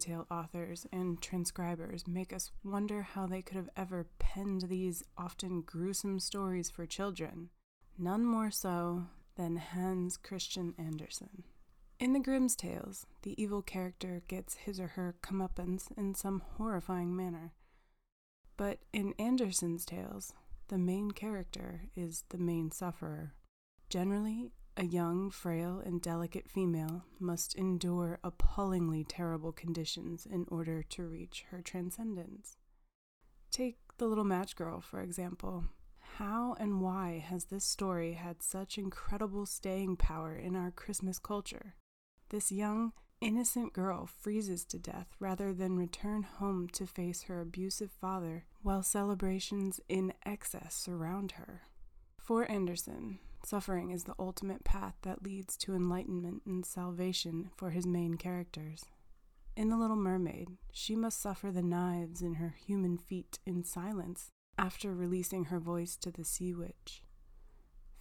tale authors and transcribers make us wonder how they could have ever penned these often gruesome stories for children, none more so than Hans Christian Andersen. In the Grimm's tales, the evil character gets his or her comeuppance in some horrifying manner. But in Andersen's tales, the main character is the main sufferer. Generally, a young, frail, and delicate female must endure appallingly terrible conditions in order to reach her transcendence. Take the little match girl, for example. How and why has this story had such incredible staying power in our Christmas culture? This young, innocent girl freezes to death rather than return home to face her abusive father while celebrations in excess surround her. For Andersen, suffering is the ultimate path that leads to enlightenment and salvation for his main characters. In The Little Mermaid, she must suffer the knives in her human feet in silence after releasing her voice to the sea witch.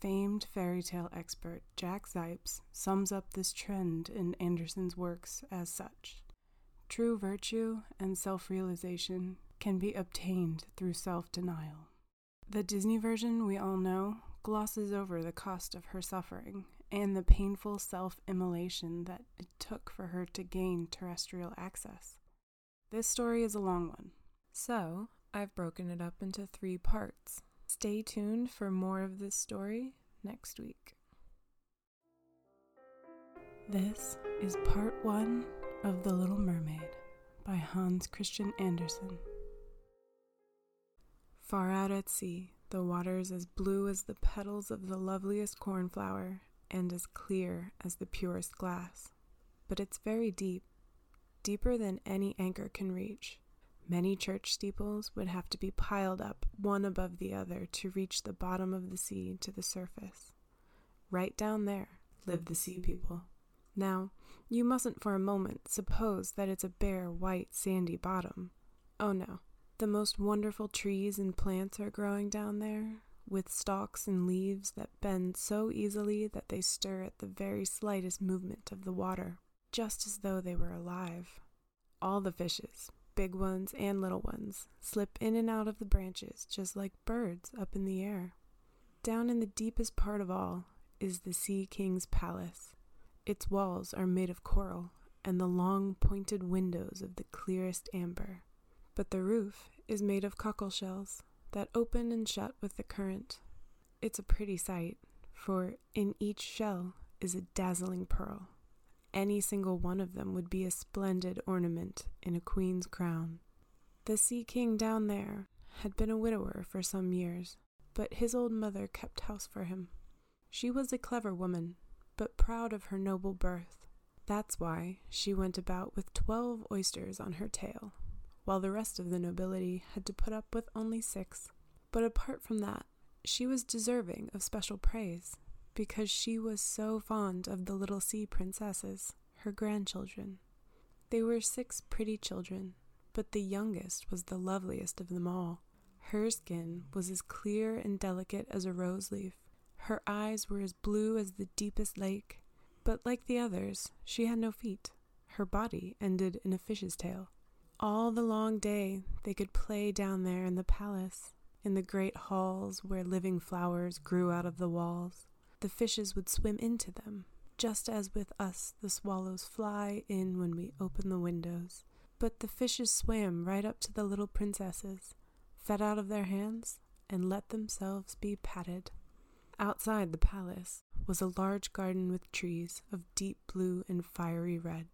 Famed fairy tale expert Jack Zipes sums up this trend in Andersen's works as such. True virtue and self realization can be obtained through self denial. The Disney version we all know glosses over the cost of her suffering and the painful self immolation that it took for her to gain terrestrial access. This story is a long one, so I've broken it up into three parts. Stay tuned for more of this story next week. This is part one of The Little Mermaid by Hans Christian Andersen. Far out at sea, the water is as blue as the petals of the loveliest cornflower and as clear as the purest glass. But it's very deep, deeper than any anchor can reach. Many church steeples would have to be piled up one above the other to reach the bottom of the sea to the surface. Right down there live the sea people. Now, you mustn't for a moment suppose that it's a bare, white, sandy bottom. Oh no, the most wonderful trees and plants are growing down there, with stalks and leaves that bend so easily that they stir at the very slightest movement of the water, just as though they were alive. All the fishes, big ones and little ones, slip in and out of the branches just like birds up in the air. Down in the deepest part of all is the Sea King's palace. Its walls are made of coral and the long pointed windows of the clearest amber. But the roof is made of cockle shells that open and shut with the current. It's a pretty sight, for in each shell is a dazzling pearl. Any single one of them would be a splendid ornament in a queen's crown. The Sea King down there had been a widower for some years, but his old mother kept house for him. She was a clever woman, but proud of her noble birth. That's why she went about with twelve oysters on her tail, while the rest of the nobility had to put up with only six. But apart from that, she was deserving of special praise because she was so fond of the little sea princesses, her grandchildren. They were six pretty children, but the youngest was the loveliest of them all. Her skin was as clear and delicate as a rose leaf. Her eyes were as blue as the deepest lake, but like the others, she had no feet. Her body ended in a fish's tail. All the long day they could play down there in the palace, in the great halls where living flowers grew out of the walls the fishes would swim into them, just as with us the swallows fly in when we open the windows. But the fishes swam right up to the little princesses, fed out of their hands, and let themselves be patted. Outside the palace was a large garden with trees of deep blue and fiery red.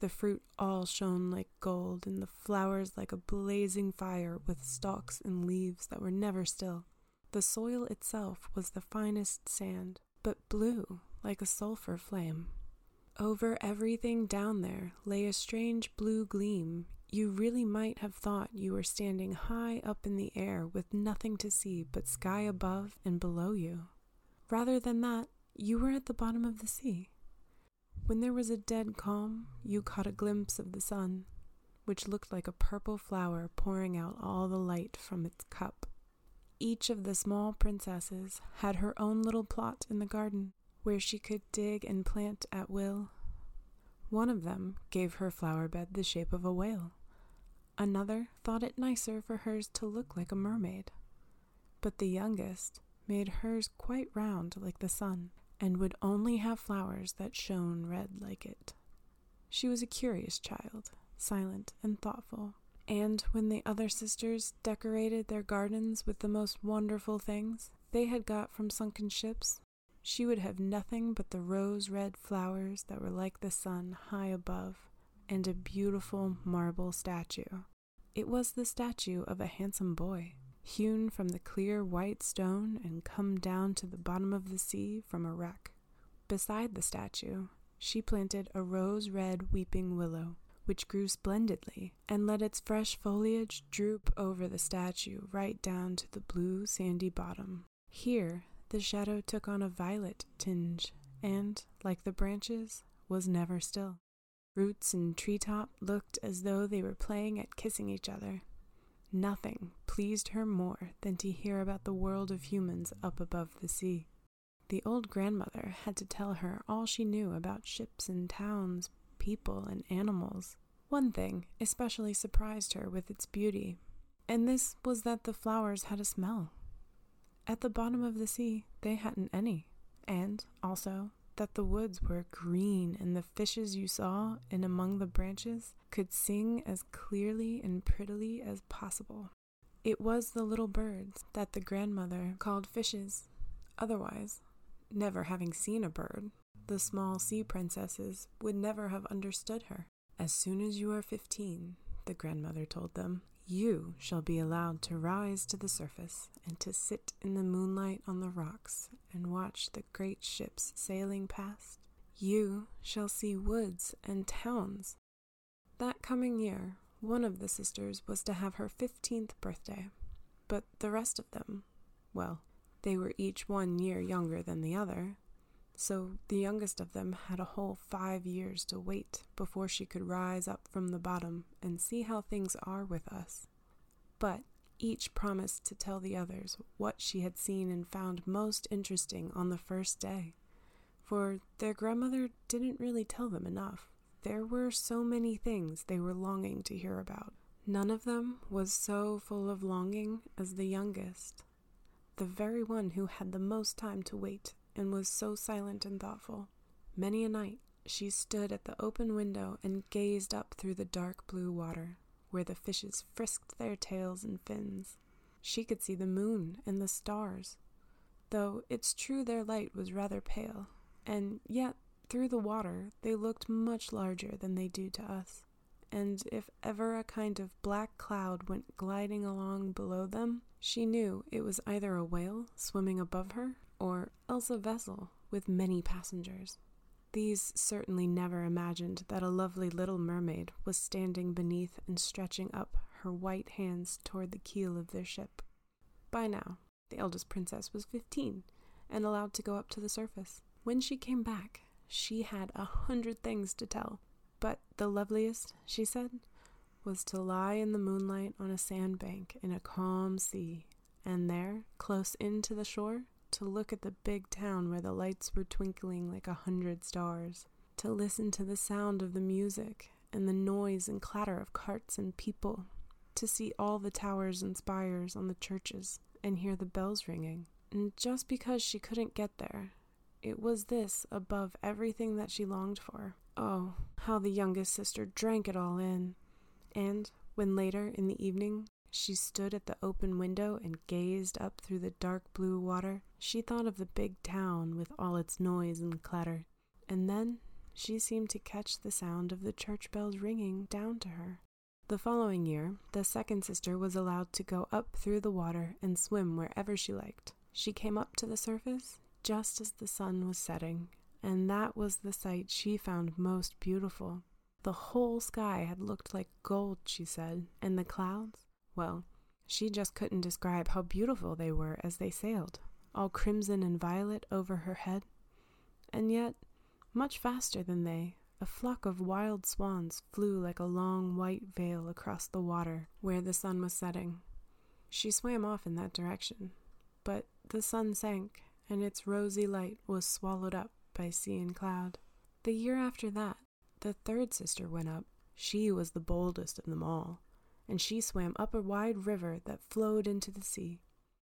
The fruit all shone like gold, and the flowers like a blazing fire with stalks and leaves that were never still. The soil itself was the finest sand, but blue like a sulphur flame. Over everything down there lay a strange blue gleam. You really might have thought you were standing high up in the air with nothing to see but sky above and below you. Rather than that, you were at the bottom of the sea. When there was a dead calm, you caught a glimpse of the sun, which looked like a purple flower pouring out all the light from its cup. Each of the small princesses had her own little plot in the garden where she could dig and plant at will. One of them gave her flower bed the shape of a whale. Another thought it nicer for hers to look like a mermaid. But the youngest made hers quite round like the sun, and would only have flowers that shone red like it. She was a curious child, silent and thoughtful, and when the other sisters decorated their gardens with the most wonderful things they had got from sunken ships, she would have nothing but the rose red flowers that were like the sun high above, and a beautiful marble statue. It was the statue of a handsome boy, hewn from the clear white stone and come down to the bottom of the sea from a wreck. Beside the statue, she planted a rose red weeping willow, which grew splendidly and let its fresh foliage droop over the statue right down to the blue sandy bottom. Here the shadow took on a violet tinge, and, like the branches, was never still. Roots and treetop looked as though they were playing at kissing each other. Nothing pleased her more than to hear about the world of humans up above the sea. The old grandmother had to tell her all she knew about ships and towns, people and animals. One thing especially surprised her with its beauty, and this was that the flowers had a smell. At the bottom of the sea, they hadn't any, and also that the woods were green and the fishes you saw in among the branches could sing as clearly and prettily as possible. It was the little birds that the grandmother called fishes. Otherwise, never having seen a bird, the small sea princesses would never have understood her. As soon as you are fifteen, the grandmother told them, you shall be allowed to rise to the surface and to sit in the moonlight on the rocks and watch the great ships sailing past. You shall see woods and towns. That coming year, one of the sisters was to have her fifteenth birthday, but the rest of them, well, they were each one year younger than the other, so the youngest of them had a whole five years to wait before she could rise up from the bottom and see how things are with us. But each promised to tell the others what she had seen and found most interesting on the first day, for their grandmother didn't really tell them enough. There were so many things they were longing to hear about. None of them was so full of longing as the youngest, the very one who had the most time to wait and was so silent and thoughtful. Many a night she stood at the open window and gazed up through the dark blue water, where the fishes frisked their tails and fins. She could see the moon and the stars, though it's true their light was rather pale, and yet through the water they looked much larger than they do to us. And if ever a kind of black cloud went gliding along below them, she knew it was either a whale swimming above her or else a vessel with many passengers. These certainly never imagined that a lovely little mermaid was standing beneath and stretching up her white hands toward the keel of their ship. By now, the eldest princess was fifteen and allowed to go up to the surface. When she came back, she had a hundred things to tell, but the loveliest, she said, was to lie in the moonlight on a sandbank in a calm sea, and there, close in to the shore, to look at the big town where the lights were twinkling like a hundred stars, to listen to the sound of the music and the noise and clatter of carts and people, to see all the towers and spires on the churches and hear the bells ringing. And just because she couldn't get there, it was this above everything that she longed for. Oh, how the youngest sister drank it all in. And when later in the evening she stood at the open window and gazed up through the dark blue water. She thought of the big town with all its noise and clatter, and then she seemed to catch the sound of the church bells ringing down to her. The following year, the second sister was allowed to go up through the water and swim wherever she liked. She came up to the surface just as the sun was setting, and that was the sight she found most beautiful. The whole sky had looked like gold, she said, and the clouds, well, she just couldn't describe how beautiful they were as they sailed, all crimson and violet over her head. And yet, much faster than they, a flock of wild swans flew like a long white veil across the water where the sun was setting. She swam off in that direction, but the sun sank, and its rosy light was swallowed up by sea and cloud. The year after that, the third sister went up. She was the boldest of them all, and she swam up a wide river that flowed into the sea.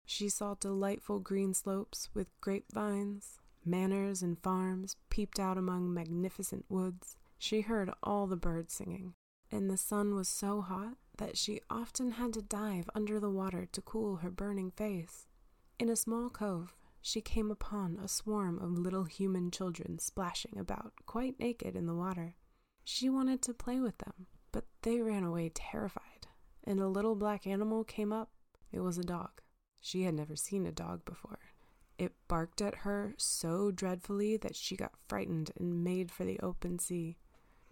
She saw delightful green slopes with grapevines, manors and farms peeped out among magnificent woods. She heard all the birds singing, and the sun was so hot that she often had to dive under the water to cool her burning face. In a small cove, she came upon a swarm of little human children splashing about, quite naked in the water. She wanted to play with them, they ran away terrified, and a little black animal came up. It was a dog. She had never seen a dog before. It barked at her so dreadfully that she got frightened and made for the open sea.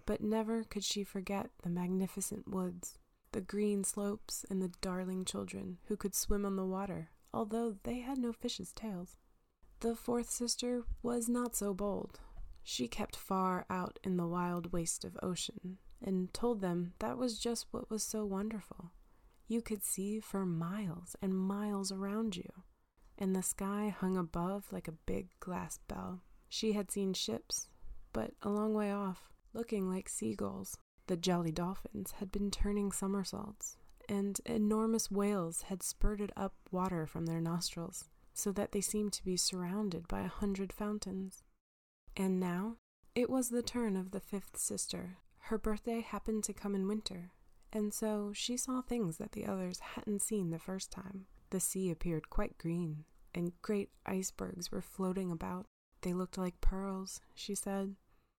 But never could she forget the magnificent woods, the green slopes, and the darling children who could swim on the water, although they had no fish's tails. The fourth sister was not so bold. She kept far out in the wild waste of ocean and told them that was just what was so wonderful. You could see for miles and miles around you, and the sky hung above like a big glass bell. She had seen ships, but a long way off, looking like seagulls. The jolly dolphins had been turning somersaults, and enormous whales had spurted up water from their nostrils, so that they seemed to be surrounded by a hundred fountains. And now it was the turn of the fifth sister. Her birthday happened to come in winter, and so she saw things that the others hadn't seen the first time. The sea appeared quite green, and great icebergs were floating about. They looked like pearls, she said,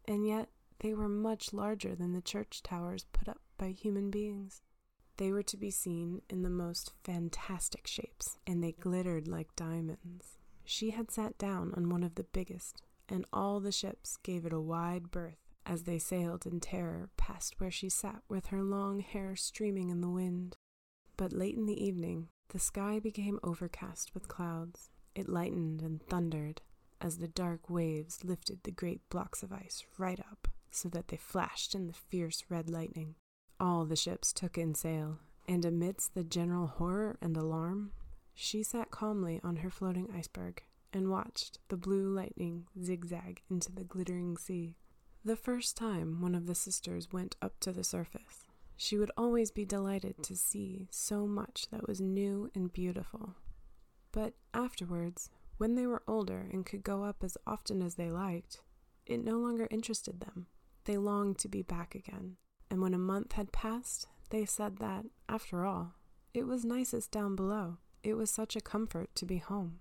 and yet they were much larger than the church towers put up by human beings. They were to be seen in the most fantastic shapes, and they glittered like diamonds. She had sat down on one of the biggest, and all the ships gave it a wide berth as they sailed in terror past where she sat with her long hair streaming in the wind. But late in the evening, the sky became overcast with clouds. It lightened and thundered as the dark waves lifted the great blocks of ice right up so that they flashed in the fierce red lightning. All the ships took in sail, and amidst the general horror and alarm, she sat calmly on her floating iceberg and watched the blue lightning zigzag into the glittering sea. The first time one of the sisters went up to the surface, she would always be delighted to see so much that was new and beautiful. But afterwards, when they were older and could go up as often as they liked, it no longer interested them. They longed to be back again and when a month had passed, they said that, after all, it was nicest down below. It was such a comfort to be home.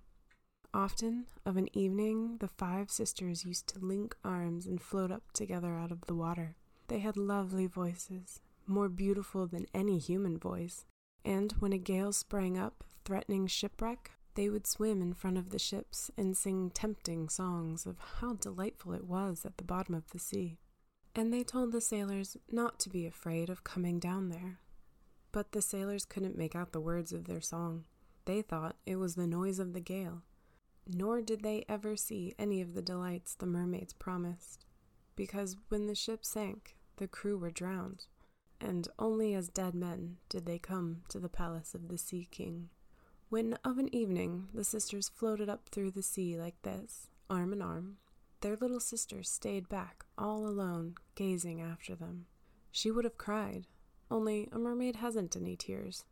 Often, of an evening, the five sisters used to link arms and float up together out of the water. They had lovely voices, more beautiful than any human voice, and when a gale sprang up, threatening shipwreck, they would swim in front of the ships and sing tempting songs of how delightful it was at the bottom of the sea and they told the sailors not to be afraid of coming down there. But the sailors couldn't make out the words of their song. They thought it was the noise of the gale, nor did they ever see any of the delights the mermaids promised, because when the ship sank, the crew were drowned, and only as dead men did they come to the palace of the Sea King. When of an evening the sisters floated up through the sea like this, arm in arm, their little sister stayed back all alone, gazing after them. She would have cried, only a mermaid hasn't any tears,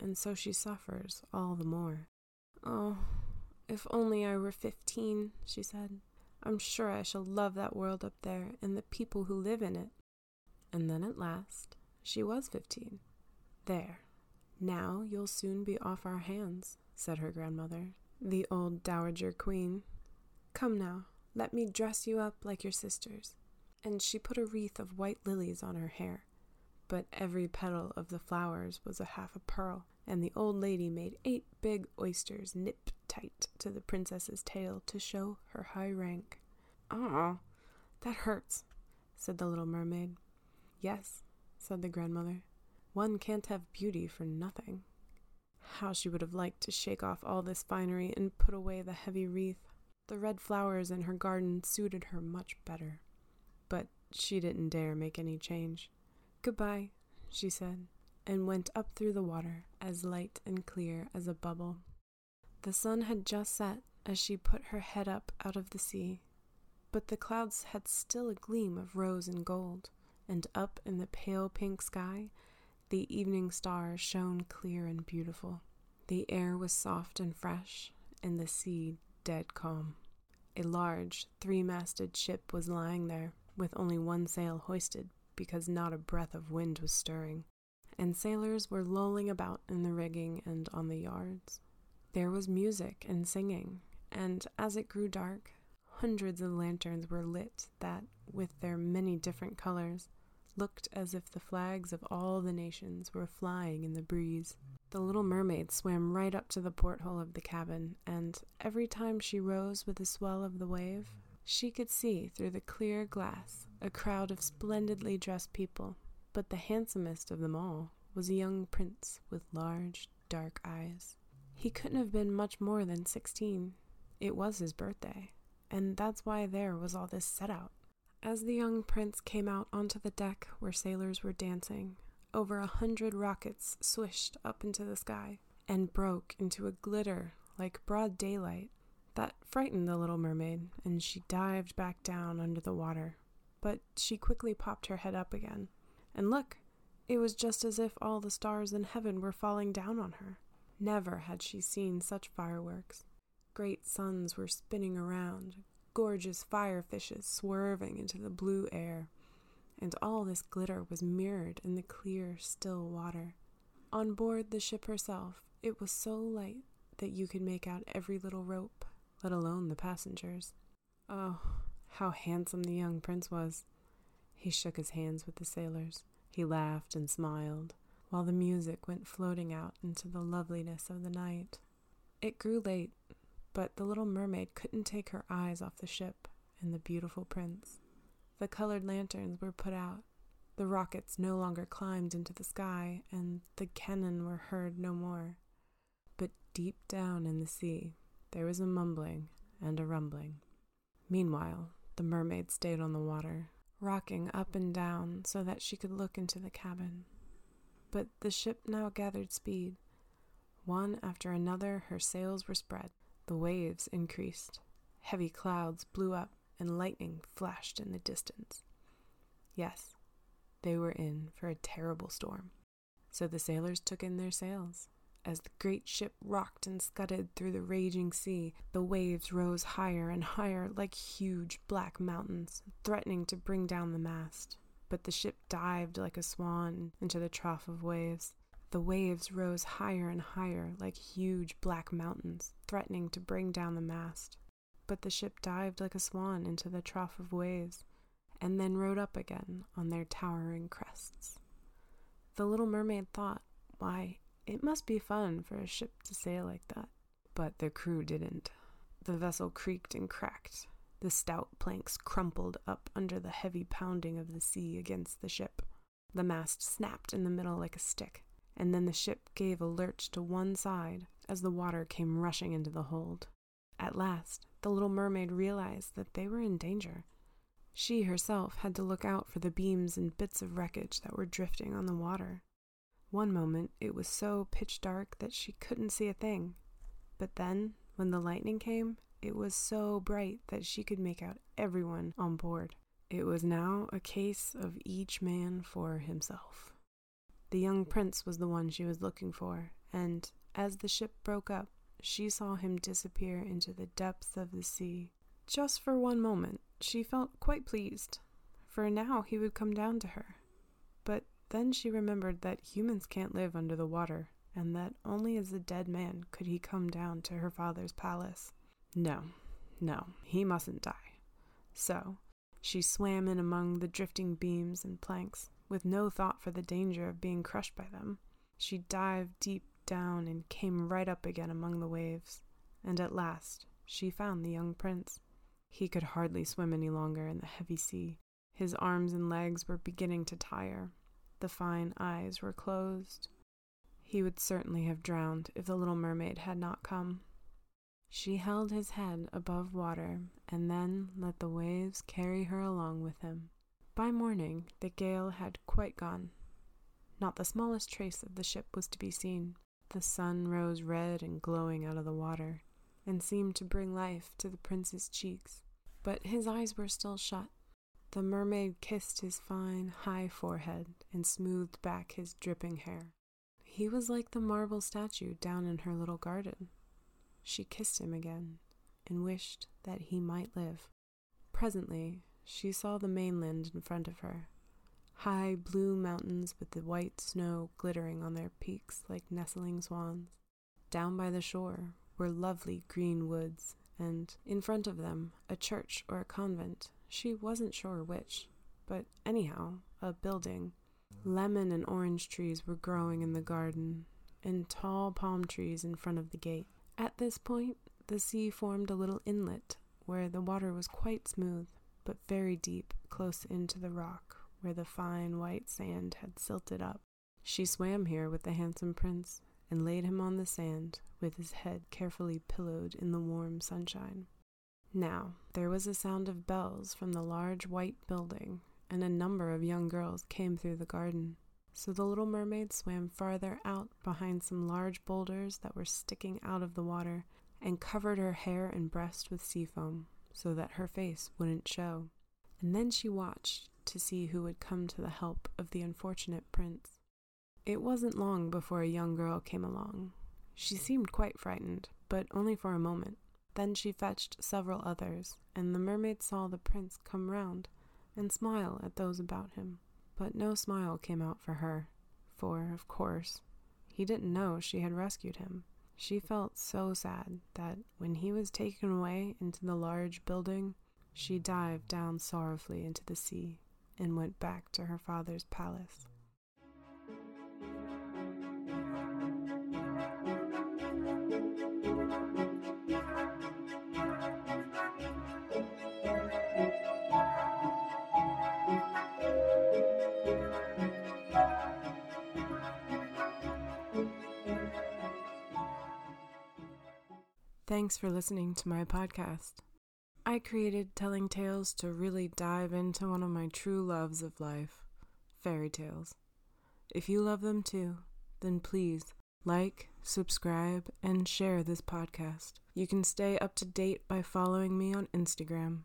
and so she suffers all the more. Oh, if only I were fifteen, she said. I'm sure I shall love that world up there and the people who live in it. And then at last, she was fifteen. There, now you'll soon be off our hands, said her grandmother, the old dowager queen. Come now, let me dress you up like your sisters. And she put a wreath of white lilies on her hair. But every petal of the flowers was a half a pearl, and the old lady made eight big oysters nip tight to the princess's tail to show her high rank. Ah, that hurts, said the little mermaid. Yes, said the grandmother. One can't have beauty for nothing. How she would have liked to shake off all this finery and put away the heavy wreath. The red flowers in her garden suited her much better. But she didn't dare make any change. Goodbye, she said, and went up through the water, as light and clear as a bubble. The sun had just set as she put her head up out of the sea. but the clouds had still a gleam of rose and gold, and up in the pale pink sky, the evening stars shone clear and beautiful. The air was soft and fresh, and the sea dead calm. A large, three masted ship was lying there, with only one sail hoisted because not a breath of wind was stirring, and sailors were lolling about in the rigging and on the yards. There was music and singing, and as it grew dark, hundreds of lanterns were lit that, with their many different colors, looked as if the flags of all the nations were flying in the breeze. The little mermaid swam right up to the porthole of the cabin, and every time she rose with the swell of the wave, she could see through the clear glass a crowd of splendidly dressed people, but the handsomest of them all was a young prince with large, dark eyes. He couldn't have been much more than sixteen. It was his birthday, and that's why there was all this set out. As the young prince came out onto the deck where sailors were dancing, over a hundred rockets swished up into the sky and broke into a glitter like broad daylight that frightened the little mermaid, and she dived back down under the water. But she quickly popped her head up again. And look, it was just as if all the stars in heaven were falling down on her. Never had she seen such fireworks. Great suns were spinning around, gorgeous fire fishes swerving into the blue air, and all this glitter was mirrored in the clear, still water. On board the ship herself, it was so light that you could make out every little rope let alone the passengers. Oh, how handsome the young prince was! He shook his hands with the sailors. He laughed and smiled, while the music went floating out into the loveliness of the night. It grew late, but the little mermaid couldn't take her eyes off the ship and the beautiful prince. The colored lanterns were put out. The rockets no longer climbed into the sky, and the cannon were heard no more. But deep down in the sea, there was a mumbling and a rumbling. Meanwhile, the mermaid stayed on the water, rocking up and down so that she could look into the cabin. But the ship now gathered speed. One after another, her sails were spread. The waves increased. Heavy clouds blew up, and lightning flashed in the distance. Yes, they were in for a terrible storm. So the sailors took in their sails as the great ship rocked and scudded through the raging sea, the waves rose higher and higher like huge black mountains, threatening to bring down the mast. But the ship dived like a swan into the trough of waves. The waves rose higher and higher like huge black mountains, threatening to bring down the mast. But the ship dived like a swan into the trough of waves, and then rode up again on their towering crests. The little mermaid thought, why, it must be fun for a ship to sail like that. But the crew didn't. The vessel creaked and cracked. The stout planks crumpled up under the heavy pounding of the sea against the ship. The mast snapped in the middle like a stick, and then the ship gave a lurch to one side as the water came rushing into the hold. At last, the little mermaid realized that they were in danger. She herself had to look out for the beams and bits of wreckage that were drifting on the water. One moment it was so pitch dark that she couldn't see a thing. But then, when the lightning came, it was so bright that she could make out everyone on board. It was now a case of each man for himself. The young prince was the one she was looking for, and as the ship broke up, she saw him disappear into the depths of the sea. Just for one moment, she felt quite pleased, for now he would come down to her. But then she remembered that humans can't live under the water, and that only as a dead man could he come down to her father's palace. No, no, he mustn't die. So she swam in among the drifting beams and planks, with no thought for the danger of being crushed by them. She dived deep down and came right up again among the waves, and at last she found the young prince. He could hardly swim any longer in the heavy sea. His arms and legs were beginning to tire, the fine eyes were closed. He would certainly have drowned if the little mermaid had not come. She held his head above water and then let the waves carry her along with him. By morning, the gale had quite gone. Not the smallest trace of the ship was to be seen. The sun rose red and glowing out of the water, and seemed to bring life to the prince's cheeks but his eyes were still shut. The mermaid kissed his fine, high forehead and smoothed back his dripping hair. He was like the marble statue down in her little garden. She kissed him again and wished that he might live. Presently, she saw the mainland in front of her high blue mountains with the white snow glittering on their peaks like nestling swans. Down by the shore were lovely green woods, and in front of them a church or a convent, she wasn't sure which, but anyhow, a building. Lemon and orange trees were growing in the garden, and tall palm trees in front of the gate. At this point, the sea formed a little inlet where the water was quite smooth, but very deep, close into the rock where the fine white sand had silted up. She swam here with the handsome prince and laid him on the sand with his head carefully pillowed in the warm sunshine. Now, there was a sound of bells from the large white building, and a number of young girls came through the garden. So the little mermaid swam farther out behind some large boulders that were sticking out of the water and covered her hair and breast with sea foam so that her face wouldn't show. And then she watched to see who would come to the help of the unfortunate prince. It wasn't long before a young girl came along. She seemed quite frightened, but only for a moment. Then she fetched several others, and the mermaid saw the prince come round and smile at those about him. But no smile came out for her, for, of course, he didn't know she had rescued him. She felt so sad that when he was taken away into the large building, she dived down sorrowfully into the sea and went back to her father's palace. Thanks for listening to my podcast. I created Telling Tales to really dive into one of my true loves of life fairy tales. If you love them too, then please like, subscribe, and share this podcast. You can stay up to date by following me on Instagram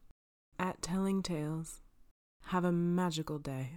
at Telling Tales. Have a magical day.